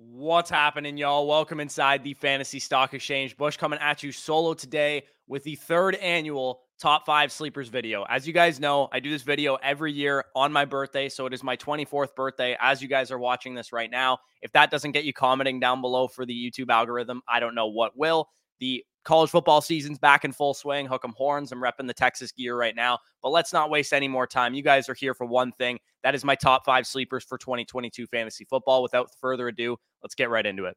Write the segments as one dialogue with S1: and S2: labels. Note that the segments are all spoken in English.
S1: What's happening, y'all? Welcome inside the Fantasy Stock Exchange. Bush coming at you solo today with the third annual Top 5 Sleepers video. As you guys know, I do this video every year on my birthday. So it is my 24th birthday as you guys are watching this right now. If that doesn't get you commenting down below for the YouTube algorithm, I don't know what will. The college football season's back in full swing. Hook 'em horns. I'm repping the Texas gear right now. But let's not waste any more time. You guys are here for one thing. That is my top five sleepers for 2022 fantasy football. Without further ado, let's get right into it.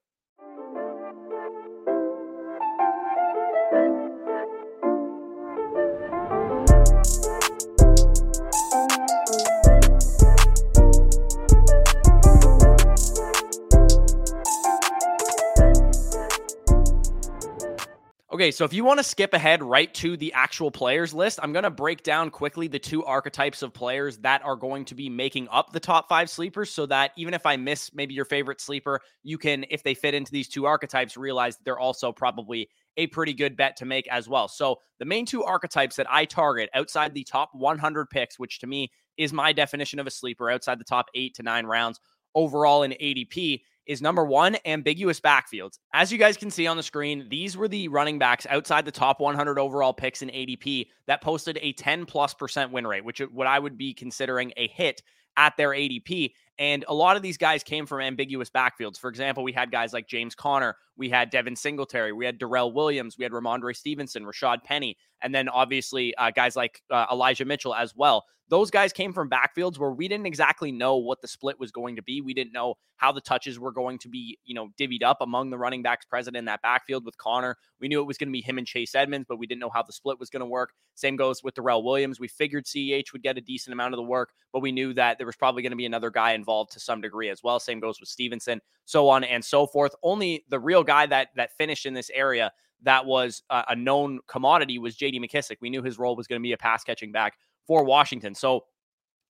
S1: Okay, so if you want to skip ahead right to the actual players list, I'm going to break down quickly the two archetypes of players that are going to be making up the top five sleepers so that even if I miss maybe your favorite sleeper, you can, if they fit into these two archetypes, realize that they're also probably a pretty good bet to make as well. So the main two archetypes that I target outside the top 100 picks, which to me is my definition of a sleeper outside the top eight to nine rounds overall in ADP is number one, ambiguous backfields. As you guys can see on the screen, these were the running backs outside the top 100 overall picks in ADP that posted a 10 plus percent win rate, which what I would be considering a hit at their ADP. And a lot of these guys came from ambiguous backfields. For example, we had guys like James Conner, we had Devin Singletary, we had Darrel Williams, we had Rhamondre Stevenson, Rashaad Penny, and then obviously uh, guys like uh, Elijah Mitchell as well those guys came from backfields where we didn't exactly know what the split was going to be. We didn't know how the touches were going to be, you know, divvied up among the running backs present in that backfield with Conner. We knew it was going to be him and Chase Edmonds, but we didn't know how the split was going to work. Same goes with Darrel Williams. We figured CEH would get a decent amount of the work, but we knew that there was probably going to be another guy involved to some degree as well. Same goes with Stevenson, so on and so forth. Only the real guy that that finished in this area that was a known commodity was JD McKissic. We knew his role was going to be a pass catching back for Washington. So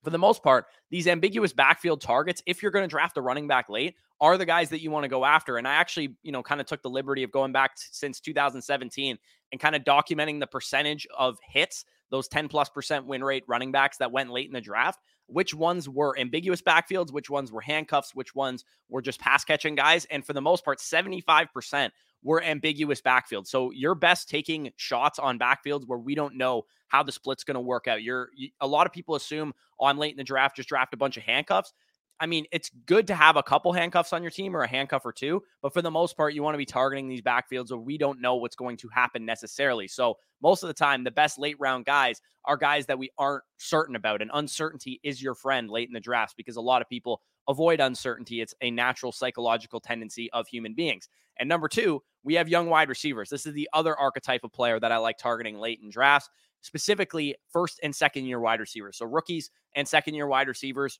S1: for the most part, these ambiguous backfield targets, if you're going to draft a running back late, are the guys that you want to go after. And I actually, you know, kind of took the liberty of going back t- since 2017 and kind of documenting the percentage of hits, those 10 plus percent win rate running backs that went late in the draft. Which ones were ambiguous backfields, which ones were handcuffs, which ones were just pass catching guys. And for the most part, 75% were ambiguous backfields. So you're best taking shots on backfields where we don't know how the split's going to work out. You're you, a lot of people assume oh, I'm late in the draft, just draft a bunch of handcuffs. I mean, it's good to have a couple handcuffs on your team or a handcuff or two, but for the most part, you want to be targeting these backfields where we don't know what's going to happen necessarily. So, most of the time, the best late round guys are guys that we aren't certain about, and uncertainty is your friend late in the drafts because a lot of people avoid uncertainty. It's a natural psychological tendency of human beings. And number two, we have young wide receivers. This is the other archetype of player that I like targeting late in drafts, specifically first and second year wide receivers. So, rookies and second year wide receivers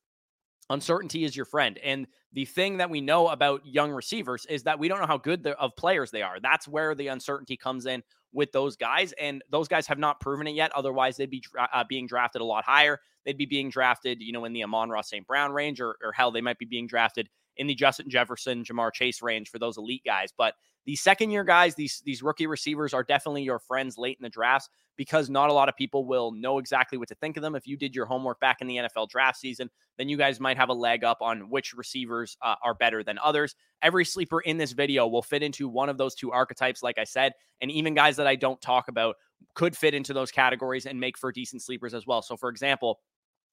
S1: uncertainty is your friend. And the thing that we know about young receivers is that we don't know how good of players they are. That's where the uncertainty comes in with those guys. And those guys have not proven it yet. Otherwise, they'd be uh, being drafted a lot higher. They'd be being drafted, you know, in the Amon-Ra St. Brown range, or, or hell, they might be being drafted in the Justin Jefferson, Ja'Marr Chase range for those elite guys. But these second year guys, these these rookie receivers are definitely your friends late in the drafts because not a lot of people will know exactly what to think of them. If you did your homework back in the NFL draft season, then you guys might have a leg up on which receivers uh, are better than others. Every sleeper in this video will fit into one of those two archetypes, like I said, and even guys that I don't talk about could fit into those categories and make for decent sleepers as well. So, for example,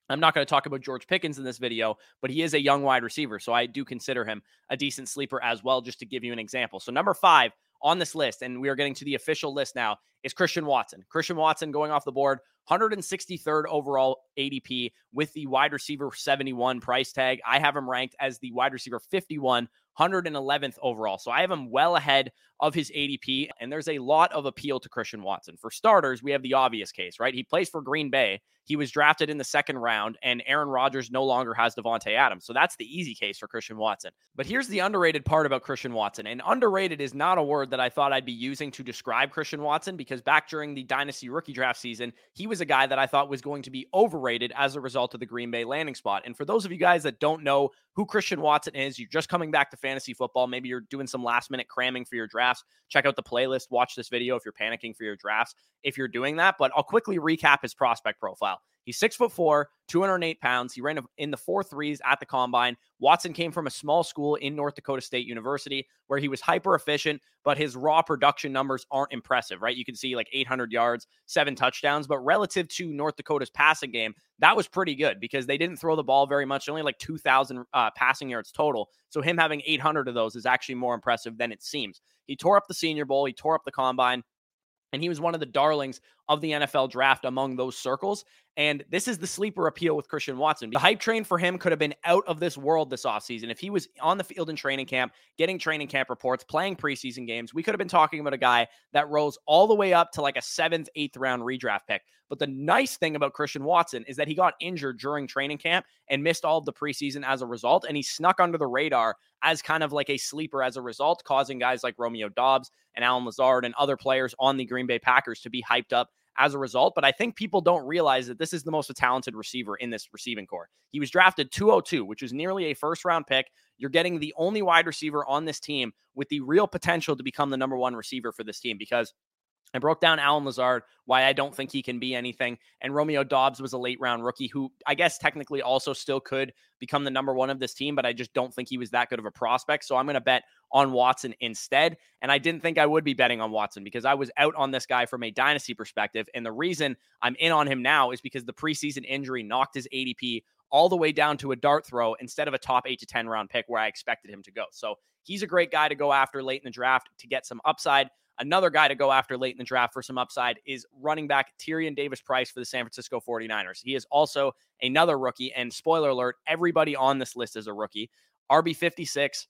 S1: I'm not going to talk about George Pickens in this video, but he is a young wide receiver. So I do consider him a decent sleeper as well, just to give you an example. So, number five on this list, and we are getting to the official list now, is Christian Watson. Christian Watson going off the board, 163rd overall ADP with the wide receiver 71 price tag. I have him ranked as the wide receiver 51, 111th overall. So I have him well ahead of his ADP. And there's a lot of appeal to Christian Watson. For starters, we have the obvious case, right? He plays for Green Bay. He was drafted in the second round, and Aaron Rodgers no longer has Davante Adams. So that's the easy case for Christian Watson. But here's the underrated part about Christian Watson. And underrated is not a word that I thought I'd be using to describe Christian Watson because back during the Dynasty rookie draft season, he was a guy that I thought was going to be overrated as a result of the Green Bay landing spot. And for those of you guys that don't know who Christian Watson is, you're just coming back to fantasy football, maybe you're doing some last minute cramming for your drafts, check out the playlist, watch this video if you're panicking for your drafts, if you're doing that. But I'll quickly recap his prospect profile. He's six foot four, 208 pounds. He ran in the four threes at the combine. Watson came from a small school in North Dakota State University where he was hyper efficient, but his raw production numbers aren't impressive, right? You can see like 800 yards, seven touchdowns, but relative to North Dakota's passing game, that was pretty good because they didn't throw the ball very much, only like 2,000 uh, passing yards total. So him having 800 of those is actually more impressive than it seems. He tore up the Senior Bowl, he tore up the combine. And he was one of the darlings of the NFL draft among those circles. And this is the sleeper appeal with Christian Watson. The hype train for him could have been out of this world this offseason. If he was on the field in training camp, getting training camp reports, playing preseason games, we could have been talking about a guy that rose all the way up to like a seventh, eighth round redraft pick. But the nice thing about Christian Watson is that he got injured during training camp and missed all of the preseason as a result. And he snuck under the radar as kind of like a sleeper as a result, causing guys like Romeo Doubs and Allen Lazard and other players on the Green Bay Packers to be hyped up as a result. But I think people don't realize that this is the most talented receiver in this receiving corps. He was drafted 202, which is nearly a first round pick. You're getting the only wide receiver on this team with the real potential to become the number one receiver for this team because I broke down Allen Lazard, why I don't think he can be anything. And Romeo Doubs was a late round rookie who I guess technically also still could become the number one of this team, but I just don't think he was that good of a prospect. So I'm going to bet on Watson instead. And I didn't think I would be betting on Watson because I was out on this guy from a dynasty perspective. And the reason I'm in on him now is because the preseason injury knocked his ADP all the way down to a dart throw instead of a top eight to 10 round pick where I expected him to go. So he's a great guy to go after late in the draft to get some upside. Another guy to go after late in the draft for some upside is running back Tyrion Davis Price for the San Francisco 49ers. He is also another rookie. And spoiler alert, everybody on this list is a rookie. RB 56,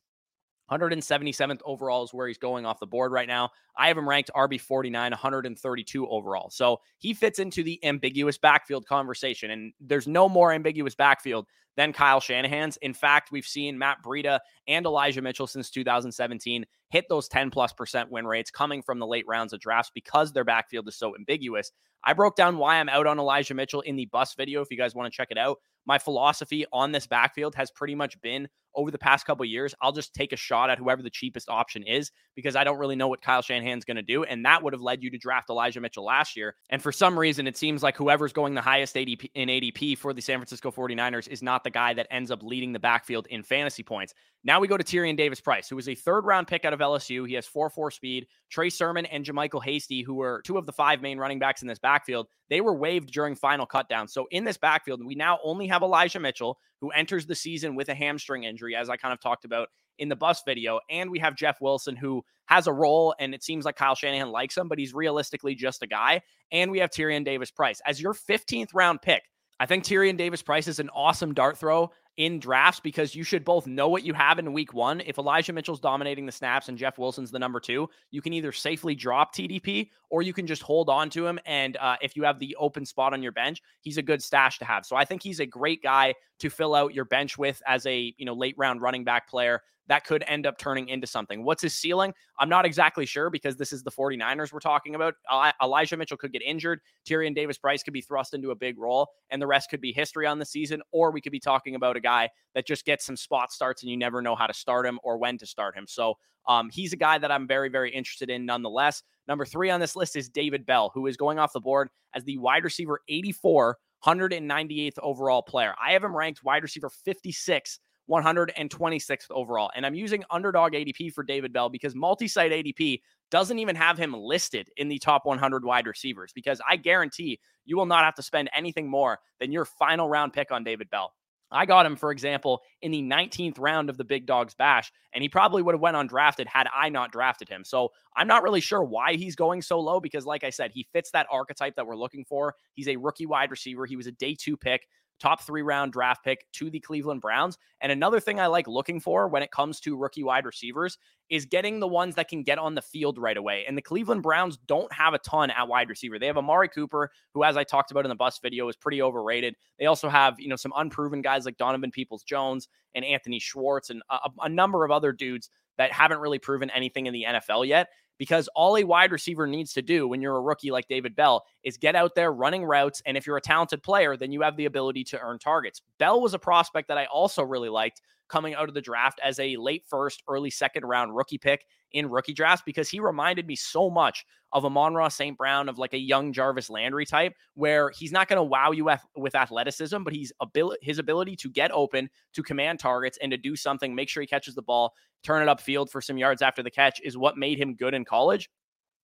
S1: 177th overall is where he's going off the board right now. I have him ranked RB 49, 132 overall. So he fits into the ambiguous backfield conversation. And there's no more ambiguous backfield than Kyle Shanahan's. In fact, we've seen Matt Breida and Elijah Mitchell since 2017 hit those 10 plus percent win rates coming from the late rounds of drafts because their backfield is so ambiguous. I broke down why I'm out on Elijah Mitchell in the bus video if you guys want to check it out. My philosophy on this backfield has pretty much been over the past couple years, I'll just take a shot at whoever the cheapest option is because I don't really know what Kyle Shanahan's going to do. And that would have led you to draft Elijah Mitchell last year. And for some reason, it seems like whoever's going the highest ADP in ADP for the San Francisco 49ers is not the guy that ends up leading the backfield in fantasy points. Now we go to Tyrion Davis Price, who was a third round pick out of LSU. He has 4 4 speed. Trey Sermon and JaMycal Hasty, who were two of the five main running backs in this backfield, they were waived during final cutdown. So in this backfield, we now only have Elijah Mitchell, who enters the season with a hamstring injury, as I kind of talked about in the bus video. And we have Jeff Wilson, who has a role, and it seems like Kyle Shanahan likes him, but he's realistically just a guy. And we have Tyrion Davis Price as your 15th round pick. I think Tyrion Davis Price is an awesome dart throw in drafts because you should both know what you have in week one. If Elijah Mitchell's dominating the snaps and Jeff Wilson's the number two, you can either safely drop TDP or you can just hold on to him. And uh, if you have the open spot on your bench, he's a good stash to have. So I think he's a great guy to fill out your bench with as a you know late round running back player that could end up turning into something. What's his ceiling? I'm not exactly sure because this is the 49ers we're talking about. Elijah Mitchell could get injured. Tyrion Davis Price could be thrust into a big role, and the rest could be history on the season. Or we could be talking about a guy that just gets some spot starts and you never know how to start him or when to start him. So um, he's a guy that I'm very, very interested in nonetheless. Number three on this list is David Bell, who is going off the board as the wide receiver 84, 198th overall player. I have him ranked wide receiver 56 126th overall. And I'm using underdog ADP for David Bell because multi site ADP doesn't even have him listed in the top 100 wide receivers because I guarantee you will not have to spend anything more than your final round pick on David Bell. I got him, for example, in the 19th round of the Big Dogs Bash, and he probably would have went undrafted had I not drafted him. So I'm not really sure why he's going so low because, like I said, he fits that archetype that we're looking for. He's a rookie wide receiver. He was a day two pick top three round draft pick to the Cleveland Browns. And another thing I like looking for when it comes to rookie wide receivers is getting the ones that can get on the field right away. And the Cleveland Browns don't have a ton at wide receiver. They have Amari Cooper, who, as I talked about in the bus video, is pretty overrated. They also have, you know, some unproven guys like Donovan Peoples Jones and Anthony Schwartz and a, a number of other dudes that haven't really proven anything in the NFL yet because all a wide receiver needs to do when you're a rookie like David Bell is get out there running routes. And if you're a talented player, then you have the ability to earn targets. Bell was a prospect that I also really liked coming out of the draft as a late first, early second round rookie pick in rookie drafts because he reminded me so much of Amon-Ra St. Brown, of like a young Jarvis Landry type, where he's not going to wow you with athleticism, but he's ability his ability to get open, to command targets, and to do something, make sure he catches the ball, turn it upfield for some yards after the catch is what made him good in college.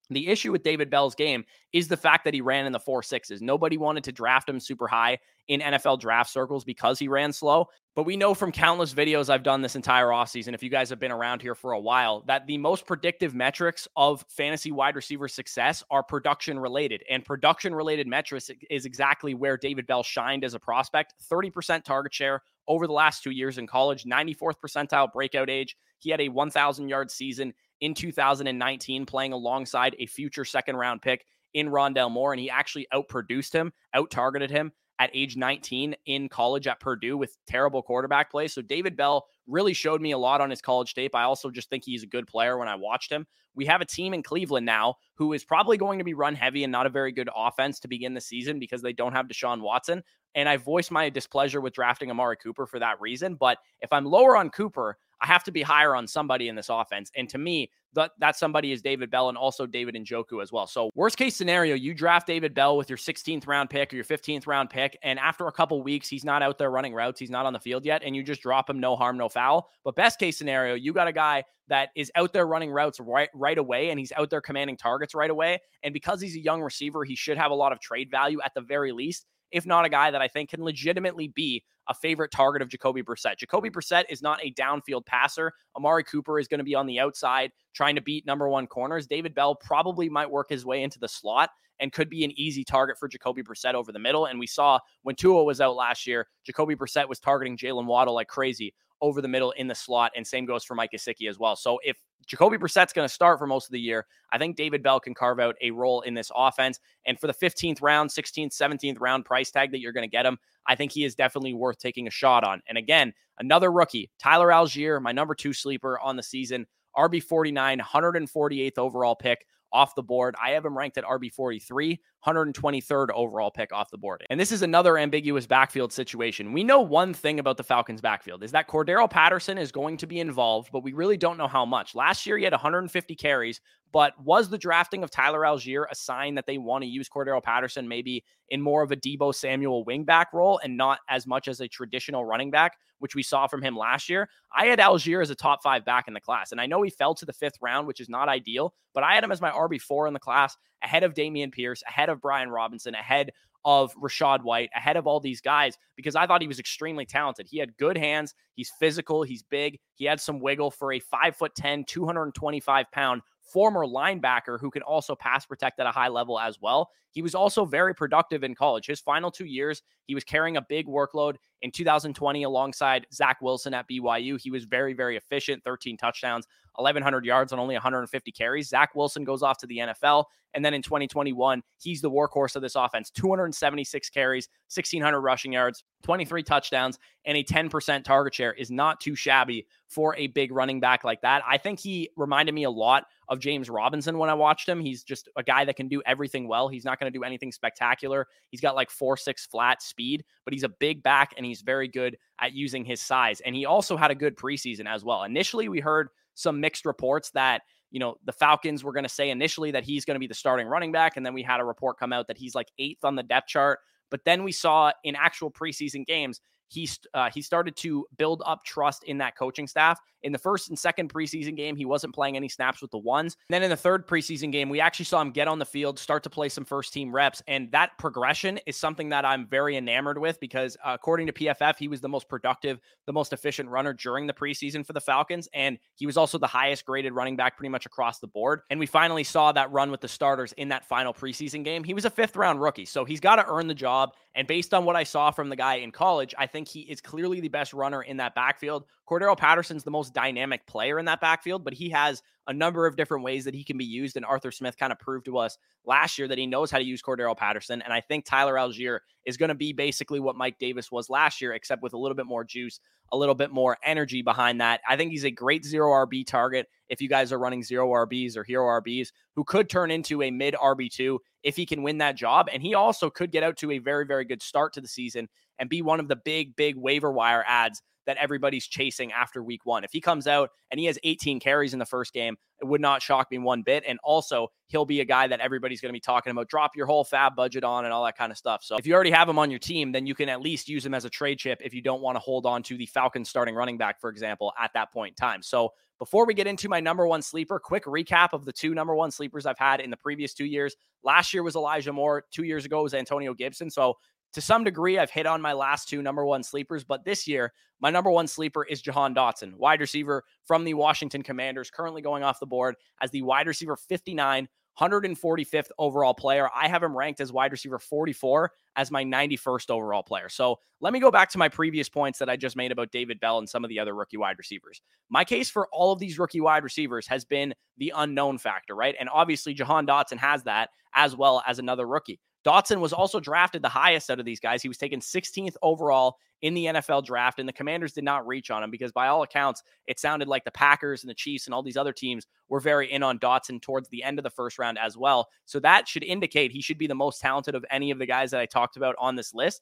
S1: The issue with David Bell's game is the fact that he ran in the four sixes. Nobody wanted to draft him super high in NFL draft circles because he ran slow. But we know from countless videos I've done this entire offseason, if you guys have been around here for a while, that the most predictive metrics of fantasy wide receiver success are production related. And production related metrics is exactly where David Bell shined as a prospect 30% target share over the last two years in college, 94th percentile breakout age. He had a 1,000 yard season in 2019, playing alongside a future second round pick in Rondale Moore, and he actually outproduced him, out targeted him at age 19 in college at Purdue with terrible quarterback play. So David Bell really showed me a lot on his college tape. I also just think he's a good player when I watched him. We have a team in Cleveland now who is probably going to be run heavy and not a very good offense to begin the season because they don't have Deshaun Watson. And I voiced my displeasure with drafting Amari Cooper for that reason. But if I'm lower on Cooper, I have to be higher on somebody in this offense. And to me, that, that somebody is David Bell and also David Njoku as well. So, worst case scenario, you draft David Bell with your 16th round pick or your 15th round pick. And after a couple weeks, he's not out there running routes. He's not on the field yet. And you just drop him, no harm, no foul. But best case scenario, you got a guy that is out there running routes right, right away and he's out there commanding targets right away. And because he's a young receiver, he should have a lot of trade value at the very least if not a guy that I think can legitimately be a favorite target of Jacoby Brissett. Jacoby mm-hmm. Brissett is not a downfield passer. Amari Cooper is going to be on the outside trying to beat number one corners. David Bell probably might work his way into the slot and could be an easy target for Jacoby Brissett over the middle. And we saw when Tua was out last year, Jacoby Brissett was targeting Jaylen Waddle like crazy over the middle in the slot. And same goes for Mike Gesicki as well. So if Jacoby Brissett's going to start for most of the year. I think David Bell can carve out a role in this offense. And for the 15th round, 16th, 17th round price tag that you're going to get him, I think he is definitely worth taking a shot on. And again, another rookie, Tyler Allgeier, my number two sleeper on the season, RB49, 148th overall pick off the board. I have him ranked at RB43, 123rd overall pick off the board. And this is another ambiguous backfield situation. We know one thing about the Falcons' backfield is that Cordarrelle Patterson is going to be involved, but we really don't know how much. Last year, he had 150 carries, but was the drafting of Tyler Allgeier a sign that they want to use Cordarrelle Patterson maybe in more of a Deebo Samuel wingback role and not as much as a traditional running back, which we saw from him last year? I had Allgeier as a top five back in the class, and I know he fell to the fifth round, which is not ideal, but I had him as my RB4 in the class ahead of Dameon Pierce, ahead of Brian Robinson, ahead of Rachaad White, ahead of all these guys, because I thought he was extremely talented. He had good hands, he's physical, he's big, he had some wiggle for a five foot 10, 225 pound former linebacker who can also pass protect at a high level as well. He was also very productive in college. His final two years, he was carrying a big workload. In 2020, alongside Zach Wilson at BYU, he was very, very efficient 13 touchdowns, 1,100 yards on only 150 carries. Zach Wilson goes off to the NFL. And then in 2021, he's the workhorse of this offense 276 carries, 1,600 rushing yards, 23 touchdowns, and a 10% target share is not too shabby for a big running back like that. I think he reminded me a lot of James Robinson when I watched him. He's just a guy that can do everything well. He's not going to do anything spectacular. He's got like four, six flat speed, but he's a big back and he's very good at using his size. And he also had a good preseason as well. Initially, we heard some mixed reports that you know, the Falcons were going to say initially that he's going to be the starting running back. And then we had a report come out that he's like eighth on the depth chart. But then we saw in actual preseason games, he uh, he started to build up trust in that coaching staff. In the first and second preseason game, he wasn't playing any snaps with the ones. And then in the third preseason game, we actually saw him get on the field, start to play some first team reps, and that progression is something that I'm very enamored with because uh, according to PFF, he was the most productive, the most efficient runner during the preseason for the Falcons, and he was also the highest graded running back pretty much across the board. And we finally saw that run with the starters in that final preseason game. He was a fifth round rookie, so he's got to earn the job. And based on what I saw from the guy in college, I think he is clearly the best runner in that backfield. Cordarrelle Patterson's the most dynamic player in that backfield, but he has a number of different ways that he can be used. And Arthur Smith kind of proved to us last year that he knows how to use Cordarrelle Patterson. And I think Tyler Allgeier is going to be basically what Mike Davis was last year, except with a little bit more juice, a little bit more energy behind that. I think he's a great zero RB target if you guys are running zero RBs or hero RBs, who could turn into a mid RB2 if he can win that job. And he also could get out to a very, very good start to the season and be one of the big, big waiver wire ads that everybody's chasing after week one. If he comes out and he has 18 carries in the first game, it would not shock me one bit. And also, he'll be a guy that everybody's going to be talking about. Drop your whole FAAB budget on and all that kind of stuff. So if you already have him on your team, then you can at least use him as a trade chip if you don't want to hold on to the Falcons starting running back, for example, at that point in time. So before we get into my number one sleeper, quick recap of the two number one sleepers I've had in the previous two years. Last year was Elijah Moore. Two years ago was Antonio Gibson. So to some degree, I've hit on my last two number one sleepers, but this year, my number one sleeper is Jahan Dotson, wide receiver from the Washington Commanders, currently going off the board as the wide receiver 59, 145th overall player. I have him ranked as wide receiver 44 as my 91st overall player. So let me go back to my previous points that I just made about David Bell and some of the other rookie wide receivers. My case for all of these rookie wide receivers has been the unknown factor, right? And obviously, Jahan Dotson has that as well as another rookie. Dotson was also drafted the highest out of these guys. He was taken 16th overall in the NFL draft, and the Commanders did not reach on him because, by all accounts, it sounded like the Packers and the Chiefs and all these other teams were very in on Dotson towards the end of the first round as well. So that should indicate he should be the most talented of any of the guys that I talked about on this list.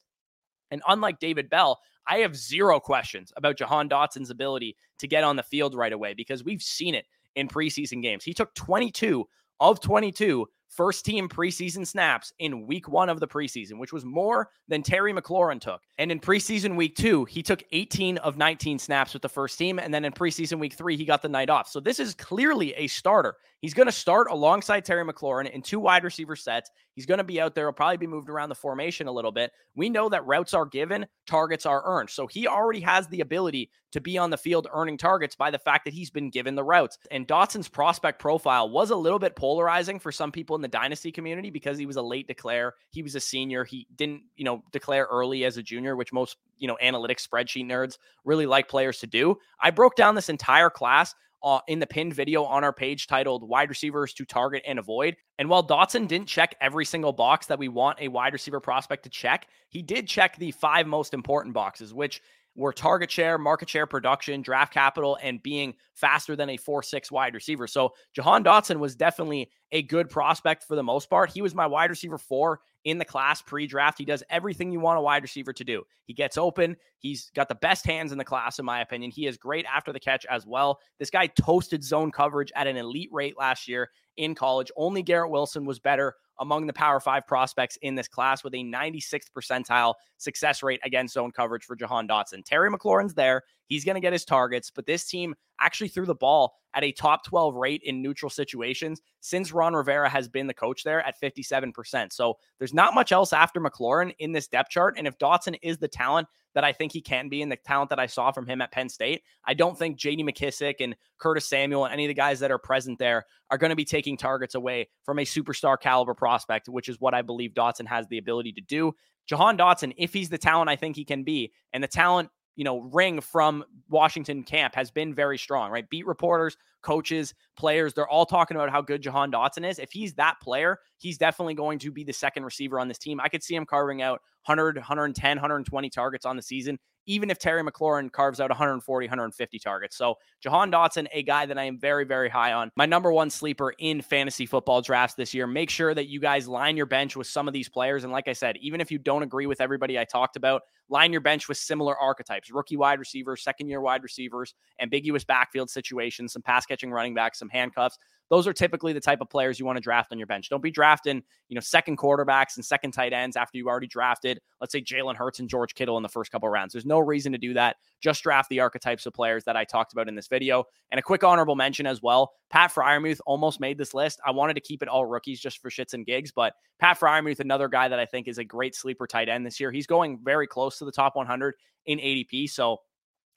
S1: And unlike David Bell, I have zero questions about Jahan Dotson's ability to get on the field right away because we've seen it in preseason games. He took 22 of 22 first team preseason snaps in week one of the preseason, which was more than Terry McLaurin took. And in preseason week two, he took 18 of 19 snaps with the first team. And then in preseason week three, he got the night off. So this is clearly a starter. He's going to start alongside Terry McLaurin in two wide receiver sets. He's going to be out there. He'll probably be moved around the formation a little bit. We know that routes are given, targets are earned. So he already has the ability to be on the field earning targets by the fact that he's been given the routes. And Dotson's prospect profile was a little bit polarizing for some people in the dynasty community because he was a late declare. He was a senior. He didn't, you know, declare early as a junior, which most, you know, analytics spreadsheet nerds really like players to do. I broke down this entire class uh, in the pinned video on our page titled Wide Receivers to Target and Avoid. And while Dotson didn't check every single box that we want a wide receiver prospect to check, he did check the five most important boxes, which were target share, market share production, draft capital, and being faster than a 4 6 wide receiver. So Jahan Dotson was definitely a good prospect for the most part. He was my wide receiver four in the class pre draft. He does everything you want a wide receiver to do. He gets open. He's got the best hands in the class, in my opinion. He is great after the catch as well. This guy toasted zone coverage at an elite rate last year in college. Only Garrett Wilson was better among the Power Five prospects in this class with a 96th percentile success rate against zone coverage for Jahan Dotson. Terry McLaurin's there. He's going to get his targets, but this team actually threw the ball at a top 12 rate in neutral situations since Ron Rivera has been the coach there at 57%. So there's not much else after McLaurin in this depth chart. And if Dotson is the talent that I think he can be and the talent that I saw from him at Penn State, I don't think JD McKissic and Curtis Samuel and any of the guys that are present there are going to be taking targets away from a superstar caliber prospect, which is what I believe Dotson has the ability to do. Jahan Dotson, if he's the talent I think he can be, and the talent you know, ring from Washington camp has been very strong, right? Beat reporters, coaches, players, they're all talking about how good Jahan Dotson is. If he's that player, he's definitely going to be the second receiver on this team. I could see him carving out 100, 110, 120 targets on the season even if Terry McLaurin carves out 140, 150 targets. So Jahan Dotson, a guy that I am very, very high on. My number one sleeper in fantasy football drafts this year. Make sure that you guys line your bench with some of these players. And like I said, even if you don't agree with everybody I talked about, line your bench with similar archetypes rookie wide receivers, second year wide receivers, ambiguous backfield situations, some pass catching running backs, some handcuffs. Those are typically the type of players you want to draft on your bench. Don't be drafting, you know, second quarterbacks and second tight ends after you already drafted, let's say Jalen Hurts and George Kittle in the first couple rounds. There's no reason to do that. Just draft the archetypes of players that I talked about in this video. And a quick honorable mention as well. Pat Freiermuth almost made this list. I wanted to keep it all rookies just for shits and gigs, but Pat Freiermuth, another guy that I think is a great sleeper tight end this year. He's going very close to the top 100 in ADP. So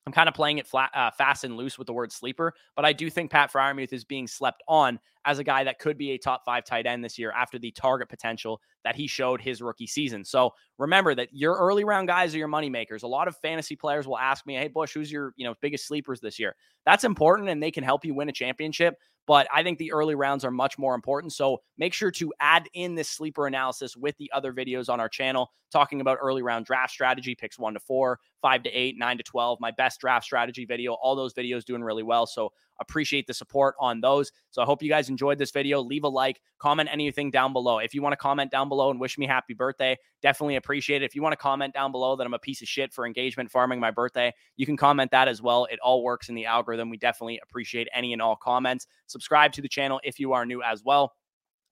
S1: I'm kind of playing it flat, uh, fast and loose with the word sleeper, but I do think Pat Freiermuth is being slept on as a guy that could be a top five tight end this year after the target potential that he showed his rookie season. So remember that your early round guys are your money makers. A lot of fantasy players will ask me, "Hey Bush, who's your you know biggest sleepers this year?" That's important, and they can help you win a championship. But I think the early rounds are much more important. So make sure to add in this sleeper analysis with the other videos on our channel talking about early round draft strategy, picks one to four, five to eight, nine to 12, my best draft strategy video. All those videos doing really well. So Appreciate the support on those. So I hope you guys enjoyed this video. Leave a like, comment anything down below. If you want to comment down below and wish me happy birthday, definitely appreciate it. If you want to comment down below that I'm a piece of shit for engagement farming my birthday, you can comment that as well. It all works in the algorithm. We definitely appreciate any and all comments. Subscribe to the channel if you are new as well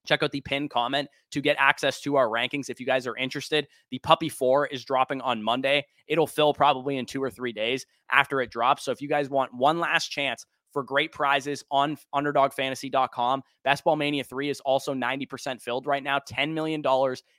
S1: check out the pinned comment to get access to our rankings if you guys are interested. The Puppy 4 is dropping on Monday. It'll fill probably in two or three days after it drops. So if you guys want one last chance for great prizes on underdogfantasy.com. Best Ball Mania 3 is also 90% filled right now. $10 million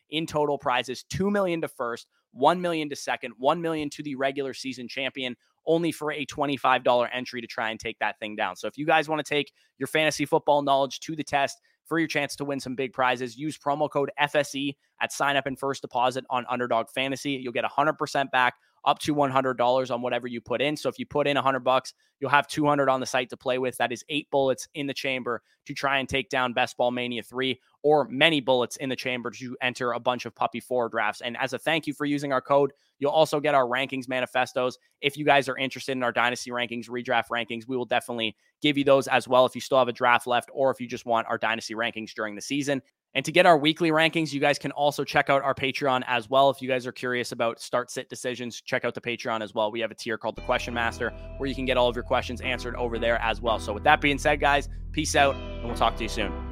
S1: in total prizes, 2 million to first, 1 million to second, 1 million to the regular season champion, only for a $25 entry to try and take that thing down. So if you guys want to take your fantasy football knowledge to the test, for your chance to win some big prizes. Use promo code FSE at sign up and first deposit on Underdog Fantasy. You'll get 100% back up to $100 on whatever you put in. So if you put in 100 bucks, you'll have 200 on the site to play with. That is eight bullets in the chamber to try and take down Best Ball Mania 3 or many bullets in the chamber to enter a bunch of Puppy 4 drafts. And as a thank you for using our code, you'll also get our rankings manifestos. If you guys are interested in our dynasty rankings, redraft rankings, we will definitely give you those as well if you still have a draft left or if you just want our dynasty rankings during the season. And to get our weekly rankings, you guys can also check out our Patreon as well. If you guys are curious about start sit decisions, check out the Patreon as well. We have a tier called the Question Master where you can get all of your questions answered over there as well. So, with that being said, guys, peace out and we'll talk to you soon.